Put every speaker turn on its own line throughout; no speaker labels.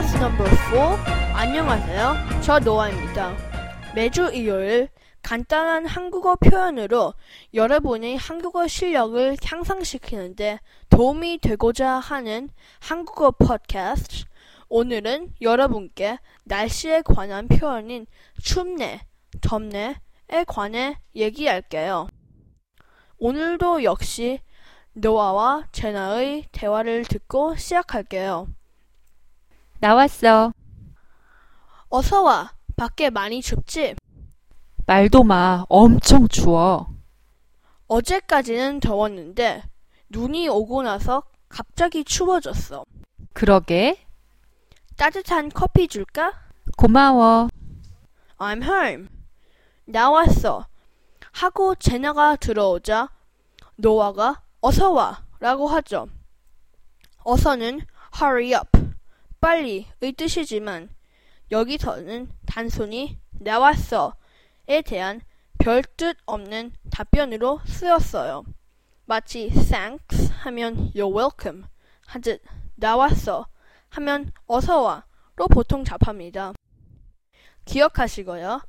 Podcast Number 4 안녕하세요. 저 노아입니다. 매주 일요일 간단한 한국어 표현으로 여러분의 한국어 실력을 향상시키는데 도움이 되고자 하는 한국어 팟캐스트 오늘은 여러분께 날씨에 관한 표현인 춥네, 덥네에 관해 얘기할게요. 오늘도 역시 노아와 제나의 대화를 듣고 시작할게요.
나왔어.
어서 와. 밖에 많이 춥지?
말도 마. 엄청 추워.
어제까지는 더웠는데 눈이 오고 나서 갑자기 추워졌어.
그러게.
따뜻한 커피 줄까?
고마워.
I'm home. 나왔어. 하고 제나가 들어오자 노아가 어서 와 라고 하죠. 어서는 hurry up. 빨리의 뜻이지만 여기서는 단순히 나왔어에 대한 별 뜻 없는 답변으로 쓰였어요. 마치 thanks 하면 you're welcome 하듯 나왔어 하면 어서 와로 보통 답합니다. 기억하시고요.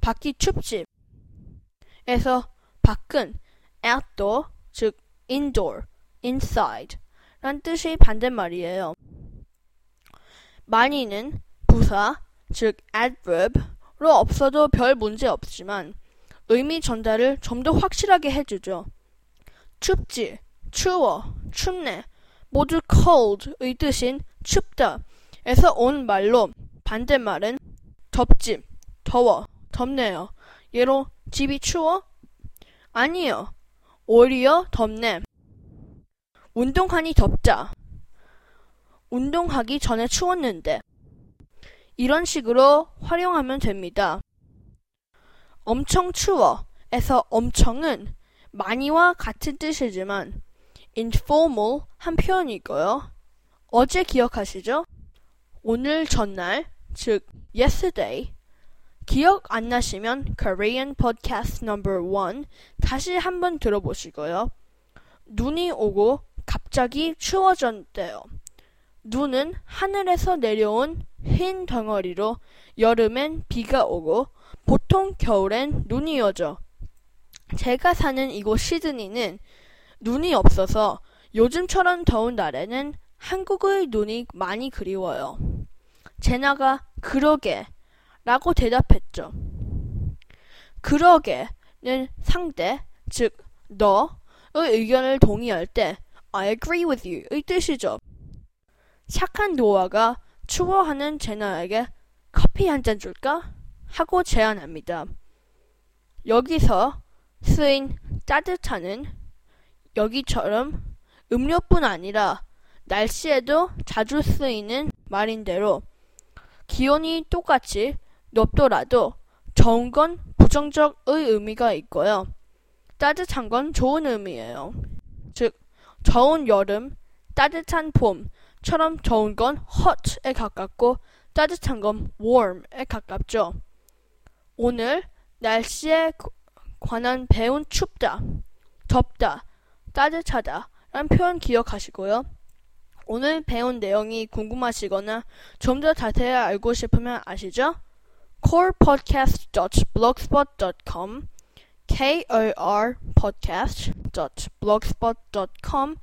밖이 춥지. 에서 밖은 outdoor, 즉 indoor, inside 란 뜻의 반대말이에요. 많이는 부사, 즉 adverb로 없어도 별 문제 없지만 의미 전달을 좀 더 확실하게 해주죠. 춥지, 추워, 춥네 모두 cold의 뜻인 춥다에서 온 말로 반대말은 덥지, 더워, 덥네요. 예로 집이 추워? 아니요. 오히려 덥네. 운동하니 덥자. 운동하기 전에 추웠는데. 이런 식으로 활용하면 됩니다. 엄청 추워 에서 엄청은 많이와 같은 뜻이지만 informal 한 표현이고요. 어제 기억하시죠? 오늘 전날, 즉 yesterday 기억 안 나시면 Korean Podcast Number 1 다시 한번 들어보시고요. 눈이 오고 갑자기 추워졌대요. 눈은 하늘에서 내려온 흰 덩어리로 여름엔 비가 오고 보통 겨울엔 눈이 오죠. 제가 사는 이곳 시드니는 눈이 없어서 요즘처럼 더운 날에는 한국의 눈이 많이 그리워요. 제나가 그러게 라고 대답했죠. 그러게는 상대, 즉 너의 의견을 동의할 때 I agree with you의 뜻이죠. 착한 노아가 추워하는 제나에게 커피 한 잔 줄까? 하고 제안합니다. 여기서 쓰인 따뜻한은 여기처럼 음료뿐 아니라 날씨에도 자주 쓰이는 말인대로 기온이 똑같이 높더라도 좋은 건 부정적의 의미가 있고요. 따뜻한 건 좋은 의미예요. 즉, 좋은 여름, 따뜻한 봄 처럼 좋은 건 hot에 가깝고 따뜻한 건 warm에 가깝죠. 오늘 날씨에 관한 배운 춥다, 덥다, 따뜻하다 라는 표현 기억하시고요. 오늘 배운 내용이 궁금하시거나 좀 더 자세히 알고 싶으면 아시죠? corepodcast.blogspot.com korpodcast.blogspot.com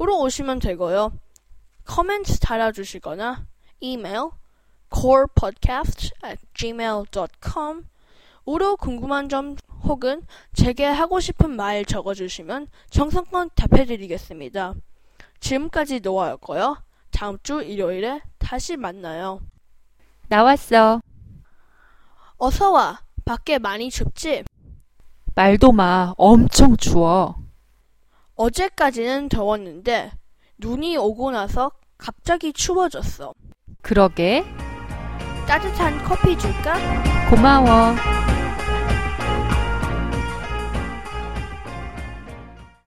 으로 오시면 되고요. 코멘트 달아주시거나 이메일 corepodcast at gmail.com 으로 궁금한 점 혹은 제게 하고 싶은 말 적어주시면 정성껏 답해드리겠습니다. 지금까지 노아였고요. 다음 주 일요일에 다시 만나요.
나왔어.
어서 와. 밖에 많이 춥지?
말도 마. 엄청 추워.
어제까지는 더웠는데 눈이 오고 나서 갑자기 추워졌어.
그러게.
따뜻한 커피 줄까?
고마워.